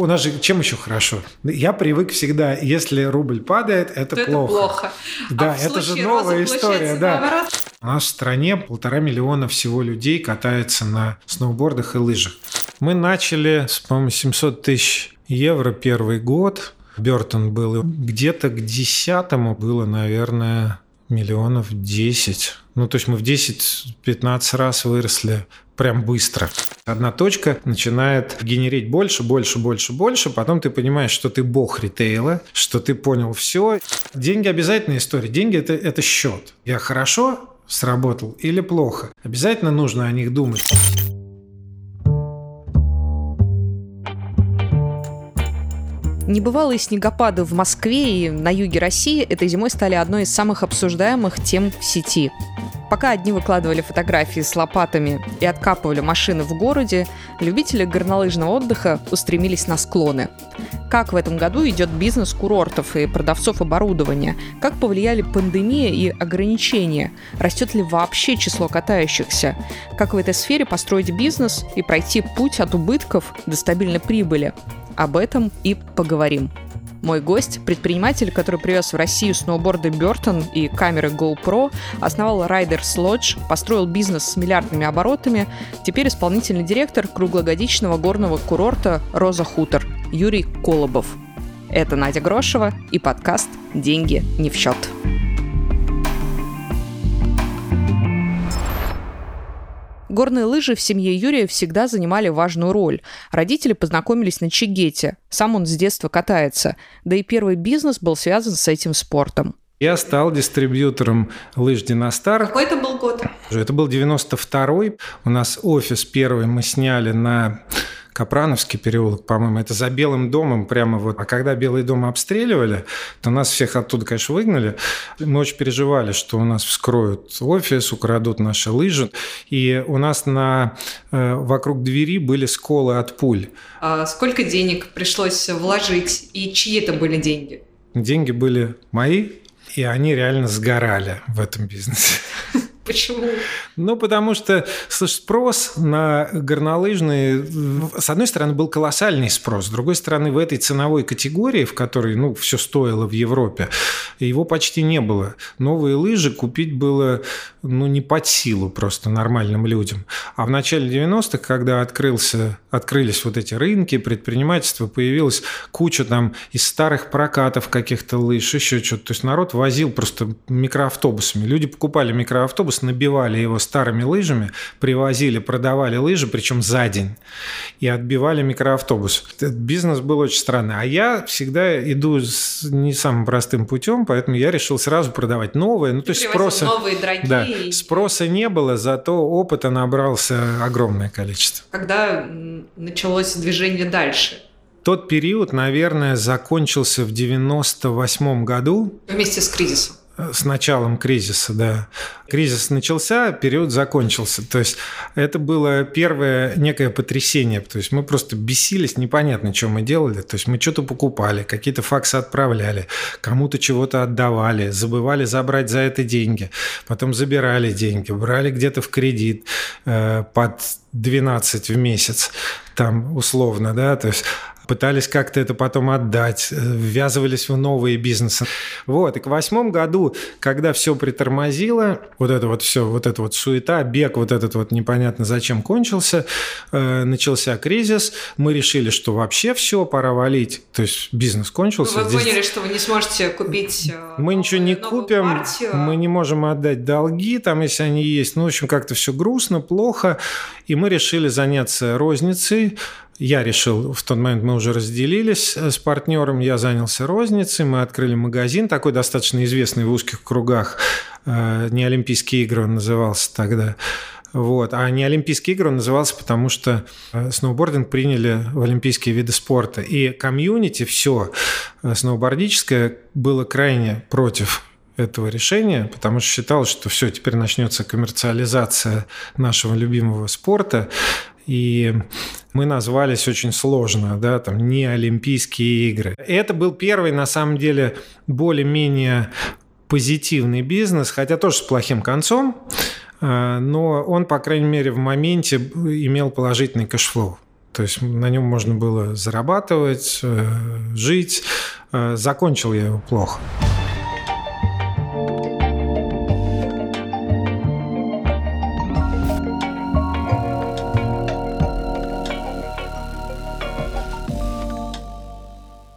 у нас же чем еще хорошо? Я привык всегда, если рубль падает, это То плохо. Это плохо. Да, а это же новая история, да. наоборот? У нас в стране полтора миллиона всего людей катается на сноубордах и лыжах. Мы начали с, по-моему, 700 тысяч евро первый год. Бертон был. Где-то к десятому было, наверное, миллионов 10. Ну, то есть мы в 10-15 раз выросли прям быстро. Одна точка начинает генерить больше, больше, больше, больше. Потом ты понимаешь, что ты бог ритейла, что ты понял все. Деньги обязательная история. Деньги это, это счет. Я хорошо сработал или плохо. Обязательно нужно о них думать. Небывалые снегопады в Москве и на юге России этой зимой стали одной из самых обсуждаемых тем в сети. Пока одни выкладывали фотографии с лопатами и откапывали машины в городе, любители горнолыжного отдыха устремились на склоны. Как в этом году идет бизнес курортов и продавцов оборудования? Как повлияли пандемия и ограничения? Растет ли вообще число катающихся? Как в этой сфере построить бизнес и пройти путь от убытков до стабильной прибыли? Об этом и поговорим. Мой гость – предприниматель, который привез в Россию сноуборды Бертон и камеры GoPro, основал Riders Lodge, построил бизнес с миллиардными оборотами, теперь исполнительный директор круглогодичного горного курорта «Роза Хутор» Юрий Колобов. Это Надя Грошева и подкаст «Деньги не в счет». Горные лыжи в семье Юрия всегда занимали важную роль. Родители познакомились на Чигете. Сам он с детства катается. Да и первый бизнес был связан с этим спортом. Я стал дистрибьютором лыж «Династар». Какой это был год? Это был 92-й. У нас офис первый мы сняли на Капрановский переулок, по-моему, это за Белым домом прямо вот. А когда Белый дом обстреливали, то нас всех оттуда, конечно, выгнали. Мы очень переживали, что у нас вскроют офис, украдут наши лыжи. И у нас на, э, вокруг двери были сколы от пуль. А сколько денег пришлось вложить и чьи это были деньги? Деньги были мои, и они реально сгорали в этом бизнесе. Почему? Ну, потому что, слушай, спрос на горнолыжные, с одной стороны, был колоссальный спрос, с другой стороны, в этой ценовой категории, в которой, ну, все стоило в Европе, его почти не было. Новые лыжи купить было, ну, не под силу просто нормальным людям. А в начале 90-х, когда открылся, открылись вот эти рынки, предпринимательство, появилась куча там из старых прокатов каких-то лыж, еще что-то. То есть народ возил просто микроавтобусами. Люди покупали микроавтобус, набивали его старыми лыжами, привозили, продавали лыжи, причем за день, и отбивали микроавтобус. Этот бизнес был очень странный. А я всегда иду с не самым простым путем, поэтому я решил сразу продавать новые. Ну, то есть спроса, новые, дорогие. Да, спроса не было, зато опыта набрался огромное количество. Когда началось движение дальше? Тот период, наверное, закончился в 98 году. Вместе с кризисом с началом кризиса, да. Кризис начался, период закончился. То есть это было первое некое потрясение. То есть мы просто бесились, непонятно, что мы делали. То есть мы что-то покупали, какие-то факсы отправляли, кому-то чего-то отдавали, забывали забрать за это деньги, потом забирали деньги, брали где-то в кредит э, под 12 в месяц, там условно, да, то есть пытались как-то это потом отдать, ввязывались в новые бизнесы. Вот, и к восьмому году, когда все притормозило, вот это вот все, вот эта вот суета, бег вот этот вот непонятно зачем кончился, э, начался кризис, мы решили, что вообще все, пора валить, то есть бизнес кончился. Вы Здесь... поняли, что вы не сможете купить Мы ничего не купим, партию. мы не можем отдать долги, там, если они есть, ну, в общем, как-то все грустно, плохо, и мы решили заняться розницей, я решил, в тот момент мы уже разделились с партнером, я занялся розницей, мы открыли магазин, такой достаточно известный в узких кругах, не Олимпийские игры он назывался тогда. Вот. А не Олимпийские игры он назывался, потому что сноубординг приняли в олимпийские виды спорта. И комьюнити, все сноубордическое, было крайне против этого решения, потому что считалось, что все, теперь начнется коммерциализация нашего любимого спорта, и мы назвались очень сложно, да, там не Олимпийские игры. Это был первый, на самом деле, более-менее позитивный бизнес, хотя тоже с плохим концом, но он, по крайней мере, в моменте имел положительный cash flow. То есть на нем можно было зарабатывать, э, жить. Э, закончил я его плохо.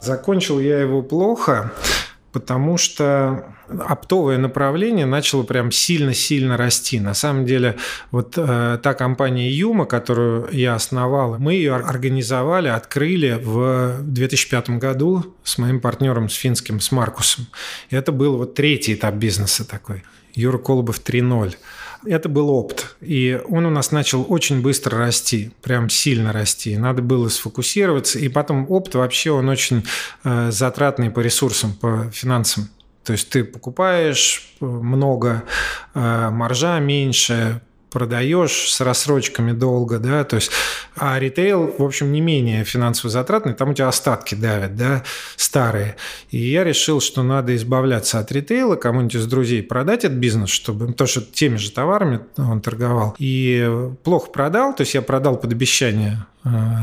Закончил я его плохо, потому что оптовое направление начало прям сильно-сильно расти. На самом деле, вот э, та компания Юма, которую я основал, мы ее организовали, открыли в 2005 году с моим партнером, с финским, с Маркусом. И это был вот третий этап бизнеса такой. Юра Колобов 3.0 это был опыт. И он у нас начал очень быстро расти, прям сильно расти. Надо было сфокусироваться. И потом опыт вообще, он очень э, затратный по ресурсам, по финансам. То есть ты покупаешь э, много, э, маржа меньше, продаешь с рассрочками долго, да, то есть, а ритейл, в общем, не менее финансово затратный, там у тебя остатки давят, да, старые. И я решил, что надо избавляться от ритейла, кому-нибудь из друзей продать этот бизнес, чтобы, потому что теми же товарами он торговал. И плохо продал, то есть я продал под обещание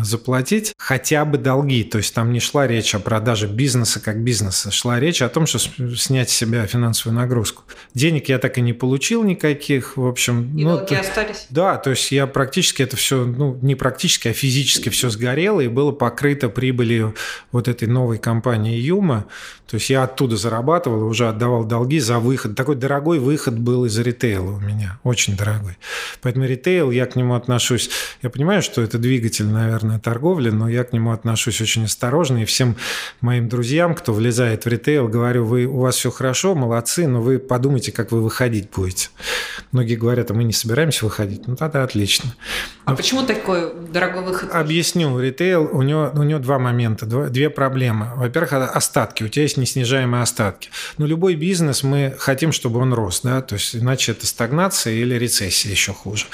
заплатить хотя бы долги. То есть там не шла речь о продаже бизнеса как бизнеса, шла речь о том, что снять с себя финансовую нагрузку. Денег я так и не получил никаких, в общем. И ну, долги то, остались? Да, то есть я практически это все, ну не практически, а физически все сгорело и было покрыто прибылью вот этой новой компании Юма. То есть я оттуда зарабатывал уже отдавал долги за выход. Такой дорогой выход был из ритейла у меня, очень дорогой. Поэтому ритейл, я к нему отношусь, я понимаю, что это двигатель, наверное, торговли, но я к нему отношусь очень осторожно. И всем моим друзьям, кто влезает в ритейл, говорю, вы, у вас все хорошо, молодцы, но вы подумайте, как вы выходить будете. Многие говорят, а мы не собираемся выходить. Ну тогда отлично. А почему такой дорогой выход? Объясню. Ритейл, у него, у него два момента, два, две проблемы. Во-первых, остатки. У тебя есть неснижаемые остатки. Но любой бизнес мы хотим, чтобы он рос, да, то есть иначе это стагнация или рецессия еще хуже.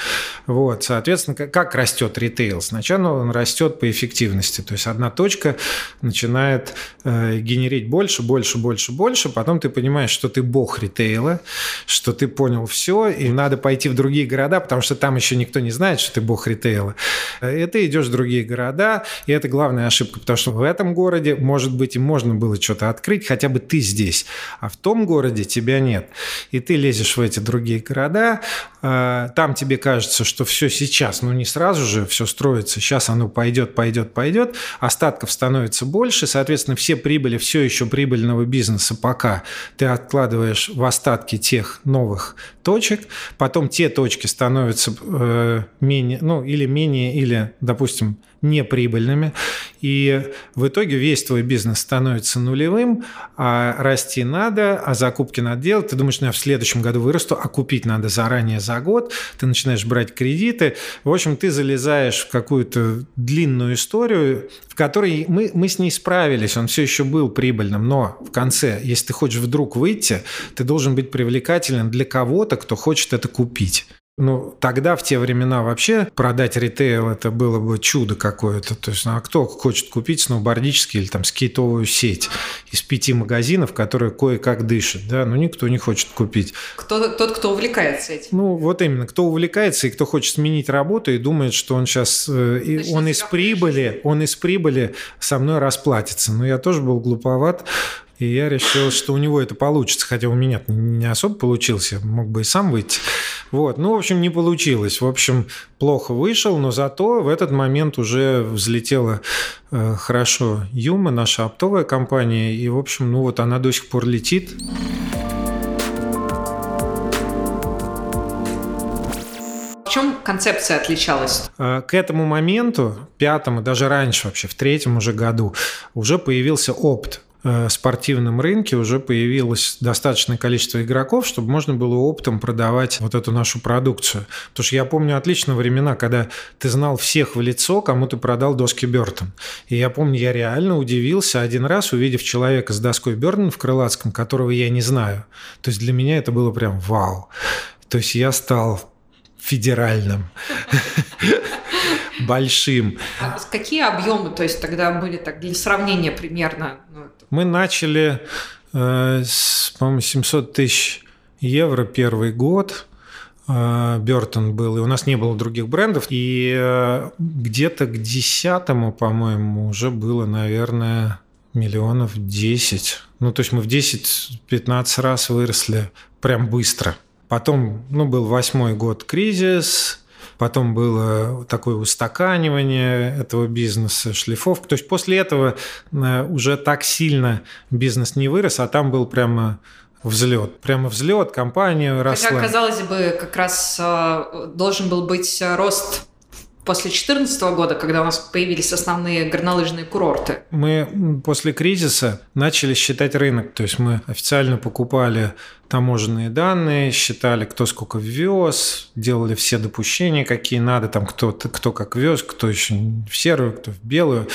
Вот, соответственно, как растет ритейл? Сначала он растет по эффективности, то есть одна точка начинает э, генерить больше, больше, больше, больше, потом ты понимаешь, что ты бог ритейла, что ты понял все, и надо пойти в другие города, потому что там еще никто не знает, что ты бог ритейла. И ты идешь в другие города, и это главная ошибка, потому что в этом городе, может быть, и можно было что-то открыть, хотя бы ты здесь, а в том городе тебя нет. И ты лезешь в эти другие города, а, там тебе кажется, что все сейчас, ну не сразу же все строится, сейчас оно пойдет, пойдет, пойдет, остатков становится больше, соответственно, все прибыли все еще прибыльного бизнеса пока ты откладываешь в остатки тех новых точек, потом те точки становятся э, менее, ну или менее, или, допустим, неприбыльными. И в итоге весь твой бизнес становится нулевым, а расти надо, а закупки надо делать. Ты думаешь, ну, я в следующем году вырасту, а купить надо заранее за год. Ты начинаешь брать кредиты. В общем, ты залезаешь в какую-то длинную историю, в которой мы, мы с ней справились. Он все еще был прибыльным, но в конце, если ты хочешь вдруг выйти, ты должен быть привлекателен для кого-то, кто хочет это купить. Ну, тогда, в те времена, вообще продать ритейл – это было бы чудо какое-то. То есть, ну, а кто хочет купить сноубордический или там скейтовую сеть из пяти магазинов, которые кое-как дышат, да? Ну, никто не хочет купить. Кто, тот, кто увлекается этим. Ну, вот именно. Кто увлекается и кто хочет сменить работу и думает, что он сейчас, э, он из прибыли, он из прибыли со мной расплатится. Но я тоже был глуповат, и я решил, что у него это получится, хотя у меня не особо получился, мог бы и сам выйти. Вот. Ну, в общем, не получилось. В общем, плохо вышел, но зато в этот момент уже взлетела э, хорошо Юма, наша оптовая компания, и, в общем, ну вот она до сих пор летит. В чем концепция отличалась? Э, к этому моменту, пятому, даже раньше вообще, в третьем уже году, уже появился опыт Э, спортивном рынке уже появилось достаточное количество игроков, чтобы можно было оптом продавать вот эту нашу продукцию. Потому что я помню отлично времена, когда ты знал всех в лицо, кому ты продал доски Бертон. И я помню, я реально удивился один раз, увидев человека с доской Бертон в Крылатском, которого я не знаю. То есть для меня это было прям вау. То есть я стал федеральным, большим. А какие объемы, то есть тогда были так для сравнения примерно? Ну, Мы начали э, с, по-моему, 700 тысяч евро первый год. Бертон был, и у нас не было других брендов. И э, где-то к десятому, по-моему, уже было, наверное, миллионов 10. Ну, то есть мы в 10-15 раз выросли прям быстро. Потом, ну, был восьмой год кризис, потом было такое устаканивание этого бизнеса, шлифовка. То есть после этого э, уже так сильно бизнес не вырос, а там был прямо взлет. Прямо взлет, компания росла. Хотя, казалось бы, как раз э, должен был быть рост после 2014 года, когда у нас появились основные горнолыжные курорты? Мы после кризиса начали считать рынок. То есть мы официально покупали таможенные данные, считали, кто сколько ввез, делали все допущения, какие надо, там кто, кто как вез, кто еще в серую, кто в белую.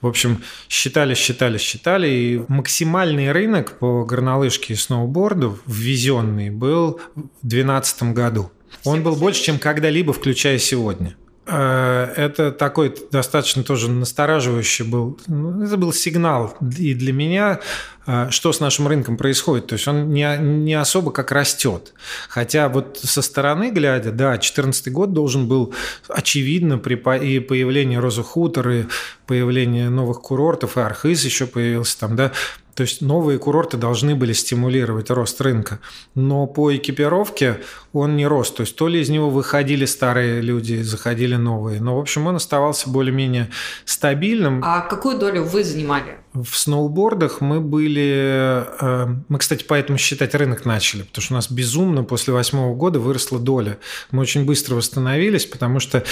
В общем, считали, считали, считали. И максимальный рынок по горнолыжке и сноуборду, ввезенный, был в 2012 году. Он был больше, чем когда-либо, включая сегодня. Э, это такой достаточно тоже настораживающий был. Ну, это был сигнал и для меня, э, что с нашим рынком происходит. То есть он не, не особо как растет. Хотя вот со стороны глядя, да, 2014 год должен был очевидно при и появлении Роза Хутор, и появление новых курортов, и Архыз еще появился там, да, то есть новые курорты должны были стимулировать рост рынка. Но по экипировке он не рос. То есть то ли из него выходили старые люди, заходили новые. Но, в общем, он оставался более-менее стабильным. А какую долю вы занимали? В сноубордах мы были... Э, мы, кстати, поэтому считать рынок начали, потому что у нас безумно после восьмого года выросла доля. Мы очень быстро восстановились, потому что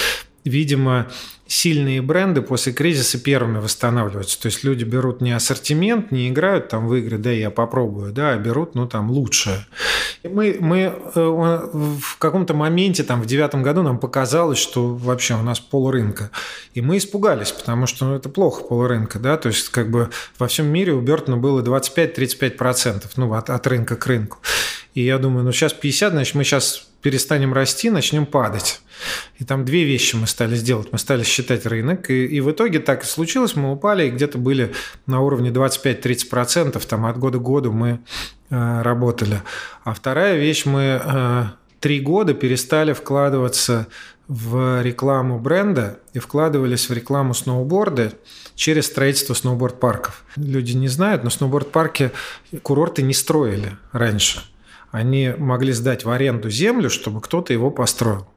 видимо, сильные бренды после кризиса первыми восстанавливаются. То есть люди берут не ассортимент, не играют там в игры, да, я попробую, да, а берут, ну, там, лучшее. Мы, мы э, в каком-то моменте, там, в девятом году нам показалось, что вообще у нас полрынка. И мы испугались, потому что ну, это плохо полрынка, да, то есть как бы во всем мире у Бертона было 25-35%, ну, от, от рынка к рынку. И я думаю, ну, сейчас 50, значит, мы сейчас перестанем расти, начнем падать. И там две вещи мы стали сделать. Мы стали считать рынок, и, и в итоге так и случилось. Мы упали и где-то были на уровне 25-30%. Там от года к году мы э, работали. А вторая вещь, мы э, три года перестали вкладываться в рекламу бренда и вкладывались в рекламу сноуборда через строительство сноуборд-парков. Люди не знают, но сноуборд-парки курорты не строили раньше. Они могли сдать в аренду землю, чтобы кто-то его построил.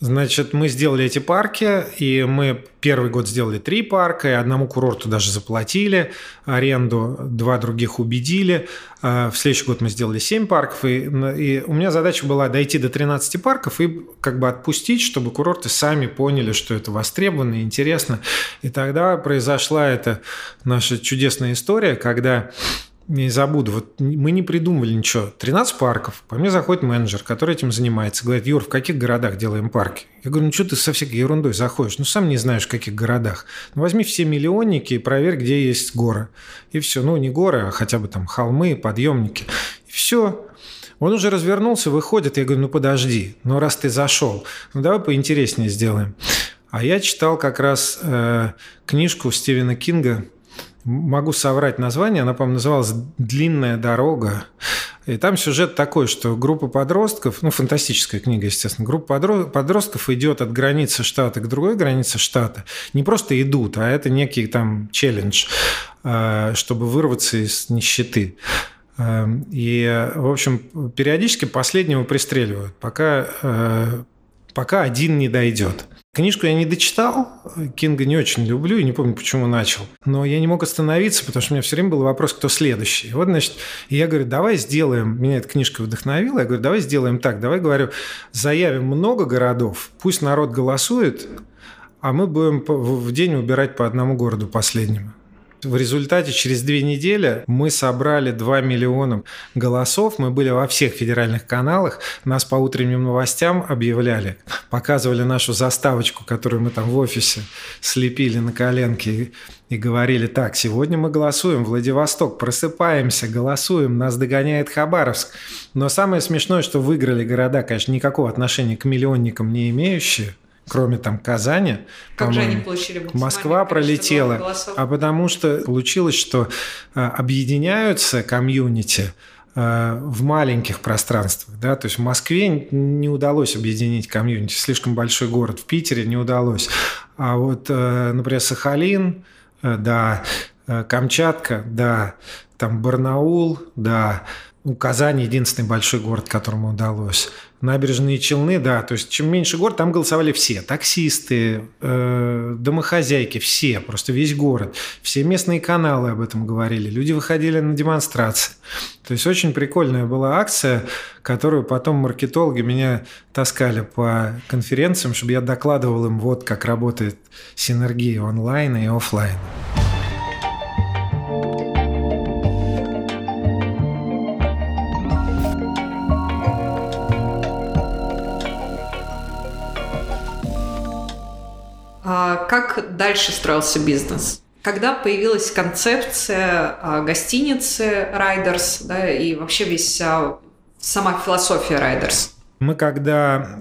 Значит, мы сделали эти парки, и мы первый год сделали три парка, и одному курорту даже заплатили аренду, два других убедили. А в следующий год мы сделали семь парков, и, и у меня задача была дойти до 13 парков и как бы отпустить, чтобы курорты сами поняли, что это востребовано и интересно. И тогда произошла эта наша чудесная история, когда не забуду, вот мы не придумывали ничего. 13 парков. По мне заходит менеджер, который этим занимается. Говорит, Юр, в каких городах делаем парки? Я говорю, ну что ты со всякой ерундой заходишь? Ну сам не знаешь, в каких городах. Ну возьми все миллионники и проверь, где есть горы. И все. Ну не горы, а хотя бы там холмы, подъемники. И все. Он уже развернулся, выходит. Я говорю, ну подожди, ну раз ты зашел, ну давай поинтереснее сделаем. А я читал как раз э, книжку Стивена Кинга могу соврать название, она, по-моему, называлась «Длинная дорога». И там сюжет такой, что группа подростков, ну, фантастическая книга, естественно, группа подростков идет от границы штата к другой границе штата. Не просто идут, а это некий там челлендж, э, чтобы вырваться из нищеты. Э, и, в общем, периодически последнего пристреливают, пока, э, пока один не дойдет. Книжку я не дочитал, Кинга не очень люблю и не помню, почему начал. Но я не мог остановиться, потому что у меня все время был вопрос, кто следующий. Вот, значит, я говорю, давай сделаем, меня эта книжка вдохновила, я говорю, давай сделаем так, давай, говорю, заявим много городов, пусть народ голосует, а мы будем в день убирать по одному городу последнему. В результате через две недели мы собрали 2 миллиона голосов. Мы были во всех федеральных каналах. Нас по утренним новостям объявляли. Показывали нашу заставочку, которую мы там в офисе слепили на коленке и говорили, так, сегодня мы голосуем, Владивосток, просыпаемся, голосуем, нас догоняет Хабаровск. Но самое смешное, что выиграли города, конечно, никакого отношения к миллионникам не имеющие – кроме там Казани. Как же они получили Москва пролетела. А потому что получилось, что а, объединяются комьюнити э, в маленьких пространствах, да, то есть в Москве не удалось объединить комьюнити, слишком большой город, в Питере не удалось, а вот, э, например, Сахалин, э, да, Камчатка, да, там Барнаул, да, у Казани единственный большой город, которому удалось. Набережные Челны, да, то есть чем меньше город, там голосовали все. Таксисты, э, домохозяйки, все, просто весь город. Все местные каналы об этом говорили. Люди выходили на демонстрации. То есть очень прикольная была акция, которую потом маркетологи меня таскали по конференциям, чтобы я докладывал им, вот как работает синергия онлайн и офлайн. Как дальше строился бизнес? Когда появилась концепция а, гостиницы Riders, да, и вообще весь а, сама философия Riders? Мы когда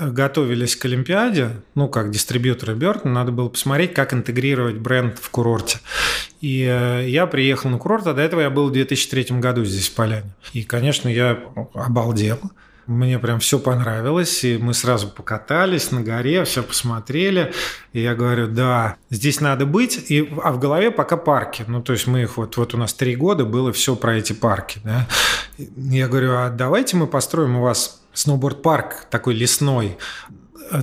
э, готовились к Олимпиаде, ну, как дистрибьюторы Бёртон, надо было посмотреть, как интегрировать бренд в курорте. И э, я приехал на курорт, а до этого я был в 2003 году здесь, в Поляне. И, конечно, я обалдел. Мне прям все понравилось, и мы сразу покатались на горе, все посмотрели. И я говорю, да, здесь надо быть. И, а в голове пока парки. Ну, то есть мы их вот, вот у нас три года было все про эти парки. Да? Я говорю, а давайте мы построим у вас сноуборд-парк такой лесной.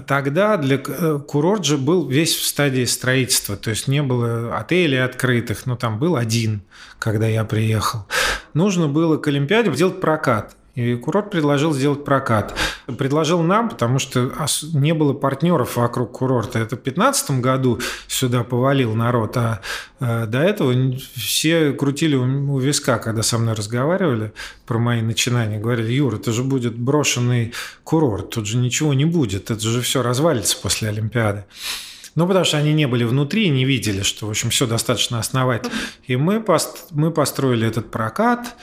Тогда для э, курорт же был весь в стадии строительства, то есть не было отелей открытых, но там был один, когда я приехал. Нужно было к Олимпиаде сделать прокат. И курорт предложил сделать прокат. Предложил нам, потому что не было партнеров вокруг курорта. Это в 2015 году сюда повалил народ, а э, до этого все крутили у виска, когда со мной разговаривали про мои начинания. Говорили, Юра, это же будет брошенный курорт, тут же ничего не будет, это же все развалится после Олимпиады. Ну, потому что они не были внутри, не видели, что, в общем, все достаточно основательно. И мы, пост мы построили этот прокат,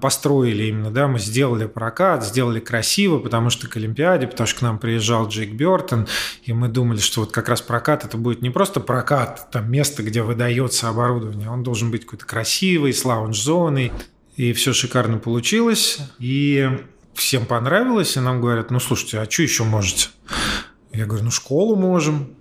построили именно, да, мы сделали прокат, сделали красиво, потому что к Олимпиаде, потому что к нам приезжал Джейк Бертон, и мы думали, что вот как раз прокат это будет не просто прокат, там место, где выдается оборудование, он должен быть какой-то красивый, с лаунж-зоной, и все шикарно получилось, и всем понравилось, и нам говорят, ну, слушайте, а что еще можете? Я говорю, ну, школу можем,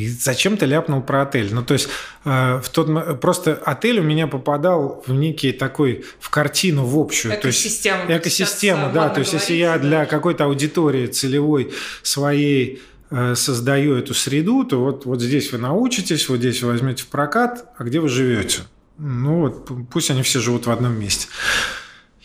и зачем ты ляпнул про отель? Ну, то есть, э, в тот, просто отель у меня попадал в некий такой, в картину, в общую. Экосистема. То есть, экосистема, да. То есть, если я для какой-то аудитории целевой своей э, создаю эту среду, то вот, вот здесь вы научитесь, вот здесь вы возьмете в прокат, а где вы живете? Ну, вот пусть они все живут в одном месте.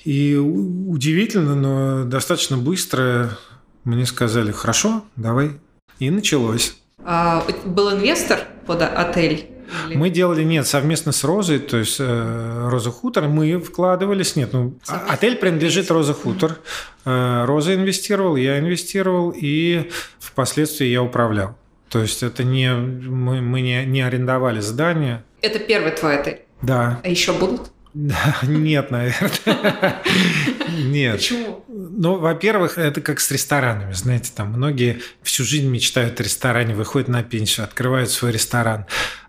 И удивительно, но достаточно быстро мне сказали, хорошо, давай. И началось. А, был инвестор под отель? Или... Мы делали, нет, совместно с Розой, то есть э, Роза Хутор, мы вкладывались, нет, ну, совместно отель принадлежит Роза Хутор, э, Роза инвестировал, я инвестировал, и впоследствии я управлял. То есть это не, мы, мы не, не арендовали здание. Это первый твой отель? Да. А еще будут? Нет, наверное. Нет. Почему? Ну, во-первых, это как с ресторанами. Знаете, там многие всю жизнь мечтают о ресторане, выходят на пенсию, открывают свой ресторан.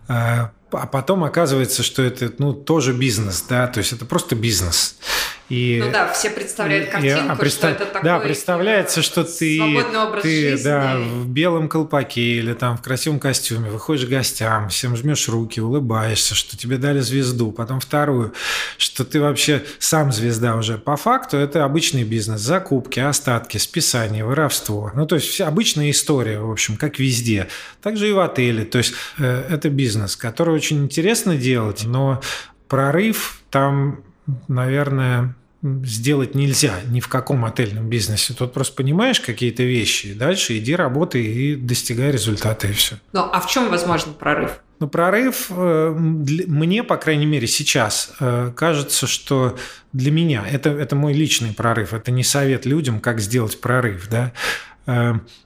А, а потом оказывается, что это ну, тоже бизнес, да, то есть это просто бизнес. И, ну да, все представляют картинку, и, а представ... что это такой Да, представляется, что ты, ты жизни. да, в белом колпаке или там в красивом костюме выходишь к гостям, всем жмешь руки, улыбаешься, что тебе дали звезду, потом вторую, что ты вообще сам звезда уже. По факту это обычный бизнес, закупки, остатки, списание, воровство. Ну, то есть обычная история, в общем, как везде. Также и в отеле. То есть э, это бизнес, который очень интересно делать, но прорыв там наверное, сделать нельзя ни в каком отельном бизнесе. Тут просто понимаешь какие-то вещи, и дальше иди работай и достигай результата, и все. Ну, а в чем возможен прорыв? Ну, прорыв, э, мне, по крайней мере, сейчас э, кажется, что для меня, это, это мой личный прорыв, это не совет людям, как сделать прорыв, да,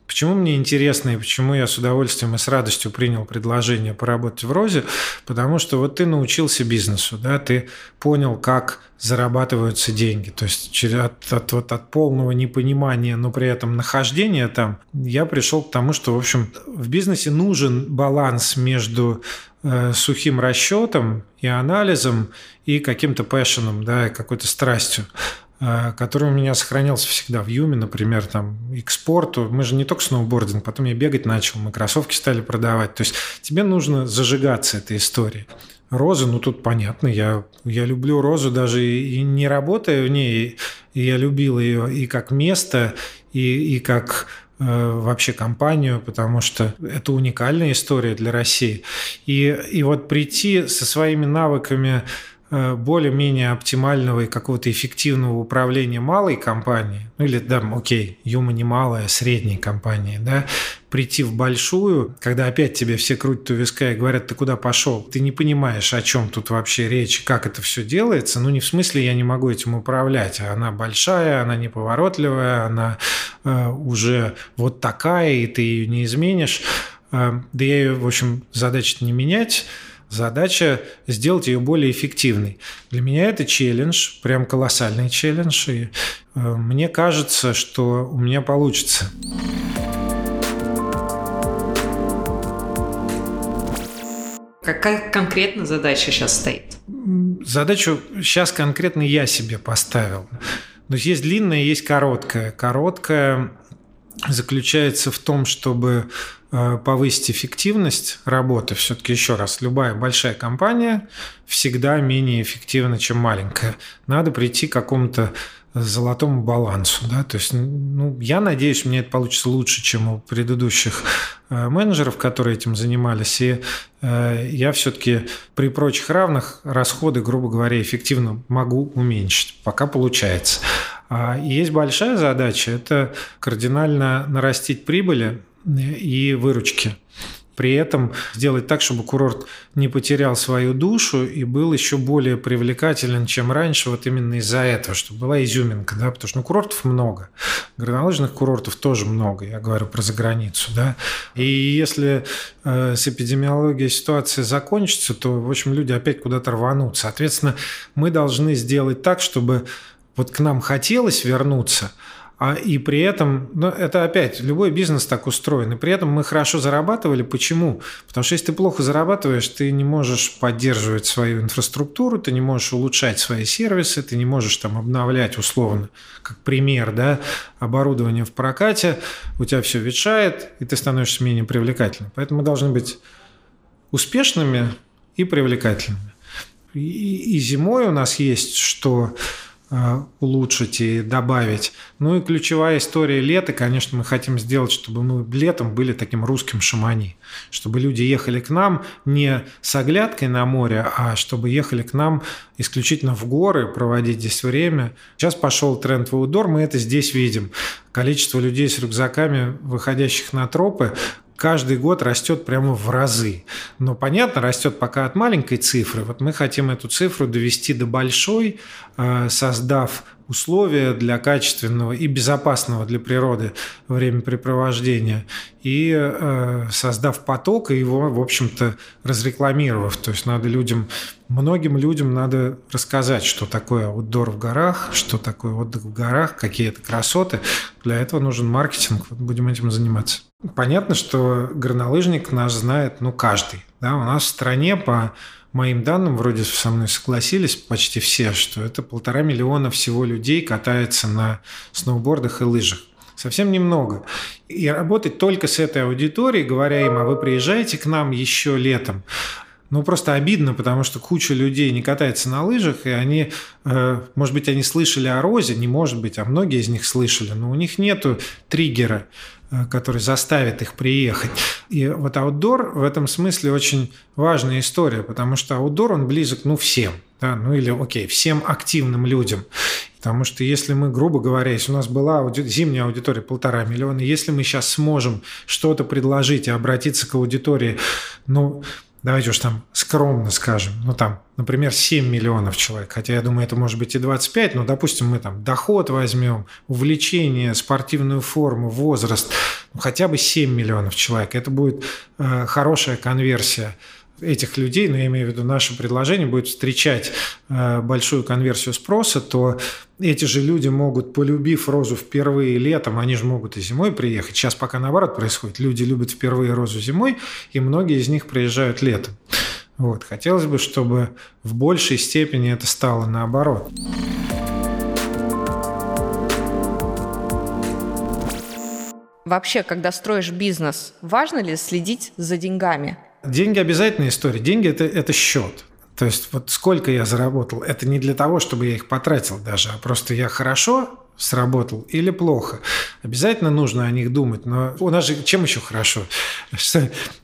почему мне интересно и почему я с удовольствием и с радостью принял предложение поработать в Розе? Потому что вот ты научился бизнесу, да, ты понял, как зарабатываются деньги. То есть от, от, вот от полного непонимания, но при этом нахождения там, я пришел к тому, что, в общем, в бизнесе нужен баланс между э, сухим расчетом и анализом и каким-то пэшеном, да, и какой-то страстью. Э, который у меня сохранялся всегда в Юме, например, там, и к спорту. Мы же не только сноубординг, потом я бегать начал, мы кроссовки стали продавать. То есть тебе нужно зажигаться этой историей. Роза, ну тут понятно, я, я люблю розу даже и не работая в ней, и я любил ее и как место, и, и как э, вообще компанию, потому что это уникальная история для России. И, и вот прийти со своими навыками более-менее оптимального и какого-то эффективного управления малой компанией, ну или, да, окей, Юма не малая, средней компании, да, прийти в большую, когда опять тебе все крутят у виска и говорят, ты куда пошел, ты не понимаешь, о чем тут вообще речь, как это все делается, ну не в смысле я не могу этим управлять, а она большая, она неповоротливая, она э, уже вот такая, и ты ее не изменишь, э, да я ее, в общем, задача не менять, Задача сделать ее более эффективной. Для меня это челлендж, прям колоссальный челлендж. И э, мне кажется, что у меня получится. Какая конкретно задача сейчас стоит? Задачу сейчас конкретно я себе поставил. То есть есть длинная, есть короткая. Короткая заключается в том, чтобы э, повысить эффективность работы. Все-таки еще раз, любая большая компания всегда менее эффективна, чем маленькая. Надо прийти к какому-то золотому балансу. Да? То есть, ну, я надеюсь, мне это получится лучше, чем у предыдущих э, менеджеров, которые этим занимались. И э, я все-таки при прочих равных расходы, грубо говоря, эффективно могу уменьшить. Пока получается. А есть большая задача – это кардинально нарастить прибыли и выручки. При этом сделать так, чтобы курорт не потерял свою душу и был еще более привлекателен, чем раньше, вот именно из-за этого, чтобы была изюминка, да, потому что ну, курортов много, горнолыжных курортов тоже много, я говорю про заграницу, да, и если э, с эпидемиологией ситуация закончится, то, в общем, люди опять куда-то рванут. Соответственно, мы должны сделать так, чтобы вот к нам хотелось вернуться, а и при этом, ну, это опять, любой бизнес так устроен, и при этом мы хорошо зарабатывали. Почему? Потому что если ты плохо зарабатываешь, ты не можешь поддерживать свою инфраструктуру, ты не можешь улучшать свои сервисы, ты не можешь там обновлять условно, как пример, да, оборудование в прокате, у тебя все ветшает, и ты становишься менее привлекательным. Поэтому мы должны быть успешными и привлекательными. И, и зимой у нас есть, что улучшить и добавить. Ну и ключевая история лета, конечно, мы хотим сделать, чтобы мы летом были таким русским шамани, чтобы люди ехали к нам не с оглядкой на море, а чтобы ехали к нам исключительно в горы, проводить здесь время. Сейчас пошел тренд в аудор, мы это здесь видим. Количество людей с рюкзаками, выходящих на тропы, каждый год растет прямо в разы. Но понятно, растет пока от маленькой цифры. Вот мы хотим эту цифру довести до большой, э, создав условия для качественного и безопасного для природы времяпрепровождения и э, создав поток и его, в общем-то, разрекламировав. То есть надо людям, многим людям надо рассказать, что такое аутдор в горах, что такое отдых в горах, какие это красоты. Для этого нужен маркетинг. Вот будем этим заниматься. Понятно, что горнолыжник наш знает, ну, каждый. Да? У нас в стране по моим данным, вроде со мной согласились почти все, что это полтора миллиона всего людей катается на сноубордах и лыжах. Совсем немного. И работать только с этой аудиторией, говоря им, а вы приезжаете к нам еще летом, ну, просто обидно, потому что куча людей не катается на лыжах, и они, э, может быть, они слышали о розе, не может быть, а многие из них слышали, но у них нету триггера, который заставит их приехать. И вот аутдор в этом смысле очень важная история, потому что аутдор, он близок, ну, всем. Да? Ну, или, окей, всем активным людям. Потому что если мы, грубо говоря, если у нас была ауди... зимняя аудитория полтора миллиона, если мы сейчас сможем что-то предложить и обратиться к аудитории, ну, давайте уж там скромно скажем, ну там, например, 7 миллионов человек, хотя я думаю, это может быть и 25, но, допустим, мы там доход возьмем, увлечение, спортивную форму, возраст, ну, хотя бы 7 миллионов человек, это будет э, хорошая конверсия этих людей, но я имею в виду наше предложение, будет встречать э, большую конверсию спроса, то эти же люди могут, полюбив розу впервые летом, они же могут и зимой приехать. Сейчас пока наоборот происходит. Люди любят впервые розу зимой, и многие из них приезжают летом. Вот. Хотелось бы, чтобы в большей степени это стало наоборот. Вообще, когда строишь бизнес, важно ли следить за деньгами? Деньги обязательная история. Деньги это, это счет. То есть вот сколько я заработал, это не для того, чтобы я их потратил даже, а просто я хорошо сработал или плохо. Обязательно нужно о них думать, но у нас же чем еще хорошо?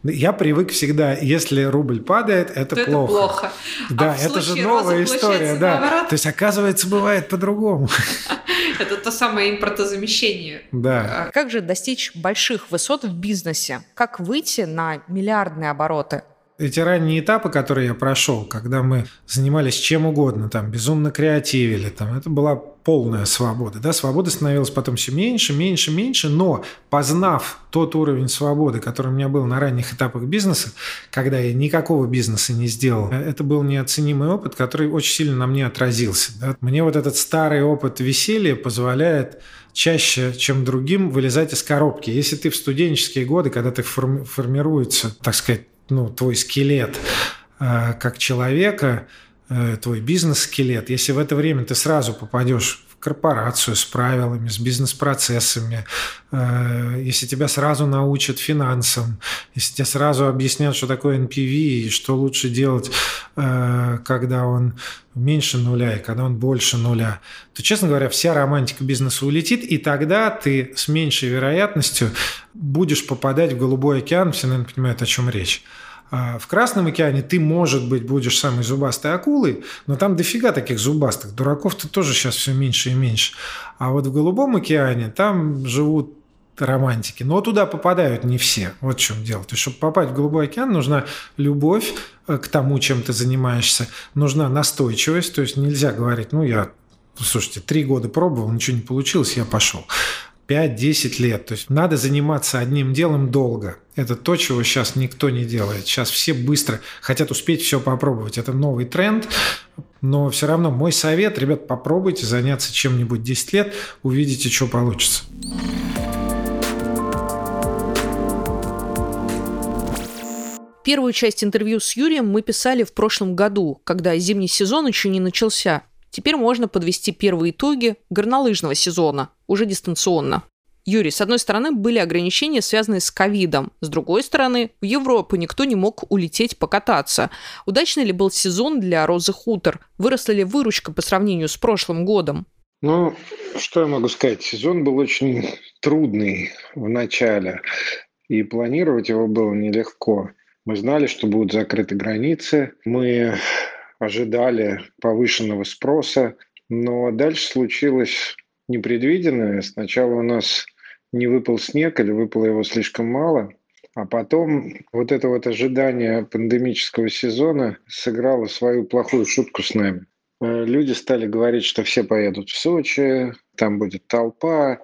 Я привык всегда, если рубль падает, это То плохо. Это плохо. Да, а это же новая история, да. Наоборот? То есть оказывается бывает по-другому. Это то самое импортозамещение. Да. А как же достичь больших высот в бизнесе? Как выйти на миллиардные обороты? Эти ранние этапы, которые я прошел, когда мы занимались чем угодно, там, безумно креативили, там, это была полная свобода. Да? Свобода становилась потом все меньше, меньше, меньше, но познав тот уровень свободы, который у меня был на ранних этапах бизнеса, когда я никакого бизнеса не сделал, это был неоценимый опыт, который очень сильно на мне отразился. Да? Мне вот этот старый опыт веселья позволяет чаще, чем другим, вылезать из коробки. Если ты в студенческие годы, когда ты форми- формируется, так сказать, ну, твой скелет э, как человека, э, твой бизнес-скелет, если в это время ты сразу попадешь корпорацию с правилами, с бизнес-процессами, э, если тебя сразу научат финансам, если тебе сразу объяснят, что такое NPV и что лучше делать, когда он меньше нуля и когда он больше нуля, то, честно говоря, вся романтика бизнеса улетит, и тогда ты с меньшей вероятностью будешь попадать в голубой океан, все, наверное, понимают, о чем речь. А в Красном океане ты, может быть, будешь самой зубастой акулой, но там дофига таких зубастых. Дураков-то тоже сейчас все меньше и меньше. А вот в Голубом океане там живут романтики. Но туда попадают не все. Вот в чем дело. То есть, чтобы попасть в Голубой океан, нужна любовь э, к тому, чем ты занимаешься. Нужна настойчивость. То есть, нельзя говорить, ну, я, слушайте, три года пробовал, ничего не получилось, я пошел. 5-10 лет. То есть надо заниматься одним делом долго. Это то, чего сейчас никто не делает. Сейчас все быстро хотят успеть все попробовать. Это новый тренд. Но все равно мой совет, ребят, попробуйте заняться чем-нибудь 10 лет, увидите, что получится. Первую часть интервью с Юрием мы писали в прошлом году, когда зимний сезон еще не начался. Теперь можно подвести первые итоги горнолыжного сезона, уже дистанционно. Юрий, с одной стороны, были ограничения, связанные с ковидом. С другой стороны, в Европу никто не мог улететь покататься. Удачный ли был сезон для Розы Хутор? Выросла ли выручка по сравнению с прошлым годом? Ну, что я могу сказать? Сезон был очень трудный в начале, и планировать его было нелегко. Мы знали, что будут закрыты границы. Мы ожидали повышенного спроса, но дальше случилось непредвиденное. Сначала у нас не выпал снег или выпало его слишком мало, а потом вот это вот ожидание пандемического сезона сыграло свою плохую шутку с нами. Э, люди стали говорить, что все поедут в Сочи, там будет толпа,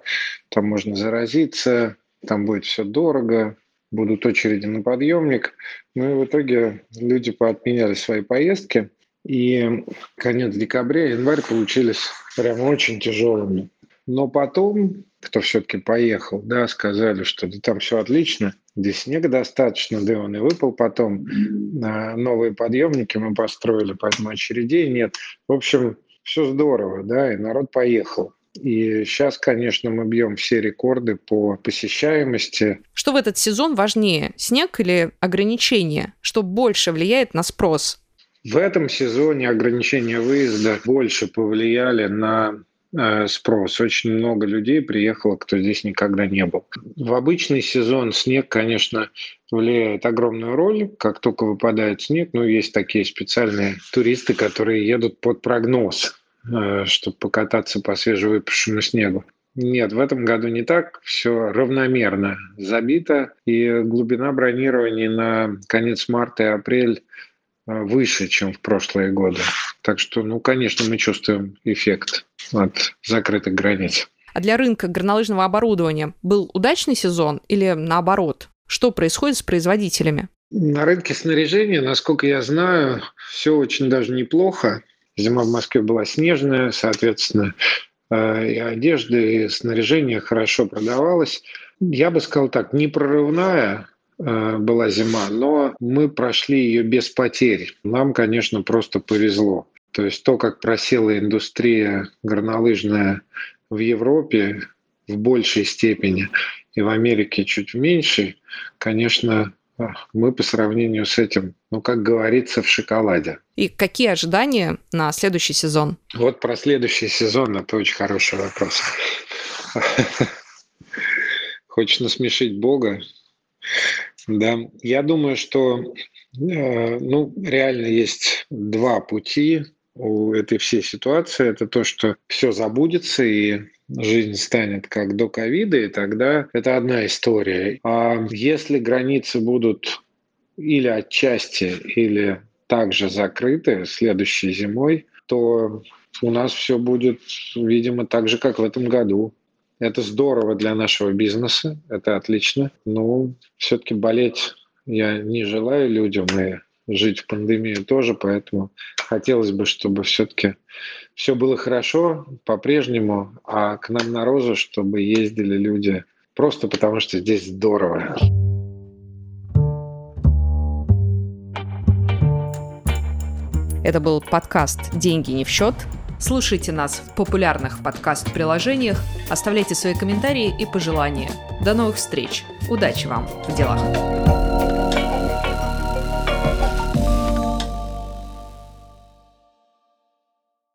там можно заразиться, там будет все дорого будут очереди на подъемник. Ну и в итоге люди поотменяли свои поездки. И конец декабря, январь получились прям очень тяжелыми. Но потом, кто все-таки поехал, да, сказали, что да там все отлично, здесь снега достаточно, да он и выпал потом. Новые подъемники мы построили, поэтому очередей нет. В общем, все здорово, да, и народ поехал. И сейчас, конечно, мы бьем все рекорды по посещаемости. Что в этот сезон важнее, снег или ограничения? Что больше влияет на спрос? В этом сезоне ограничения выезда больше повлияли на э, спрос. Очень много людей приехало, кто здесь никогда не был. В обычный сезон снег, конечно, влияет огромную роль. Как только выпадает снег, ну, есть такие специальные туристы, которые едут под прогноз Э, чтобы покататься по свежевыпавшему снегу. Нет, в этом году не так. Все равномерно забито. И глубина бронирования на конец марта и апрель выше, чем в прошлые годы. Так что, ну, конечно, мы чувствуем эффект от закрытых границ. А для рынка горнолыжного оборудования был удачный сезон или наоборот? Что происходит с производителями? На рынке снаряжения, насколько я знаю, все очень даже неплохо. Зима в Москве была снежная, соответственно, э, и одежда, и снаряжение хорошо продавалось. Я бы сказал так, не прорывная э, была зима, но мы прошли ее без потерь. Нам, конечно, просто повезло. То есть то, как просела индустрия горнолыжная в Европе в большей степени и в Америке чуть в меньшей, конечно, мы по сравнению с этим, ну, как говорится, в шоколаде. И какие ожидания на следующий сезон? Вот про следующий сезон это очень хороший вопрос. Хочешь насмешить Бога? Да, я думаю, что э, ну, реально есть два пути у этой всей ситуации. Это то, что все забудется и жизнь станет как до ковида, и тогда это одна история. А если границы будут или отчасти, или также закрыты следующей зимой, то у нас все будет, видимо, так же, как в этом году. Это здорово для нашего бизнеса, это отлично. Но все-таки болеть я не желаю людям, и жить в пандемию тоже, поэтому хотелось бы, чтобы все-таки все было хорошо по-прежнему, а к нам на Розу, чтобы ездили люди просто потому, что здесь здорово. Это был подкаст «Деньги не в счет». Слушайте нас в популярных подкаст-приложениях, оставляйте свои комментарии и пожелания. До новых встреч. Удачи вам в делах.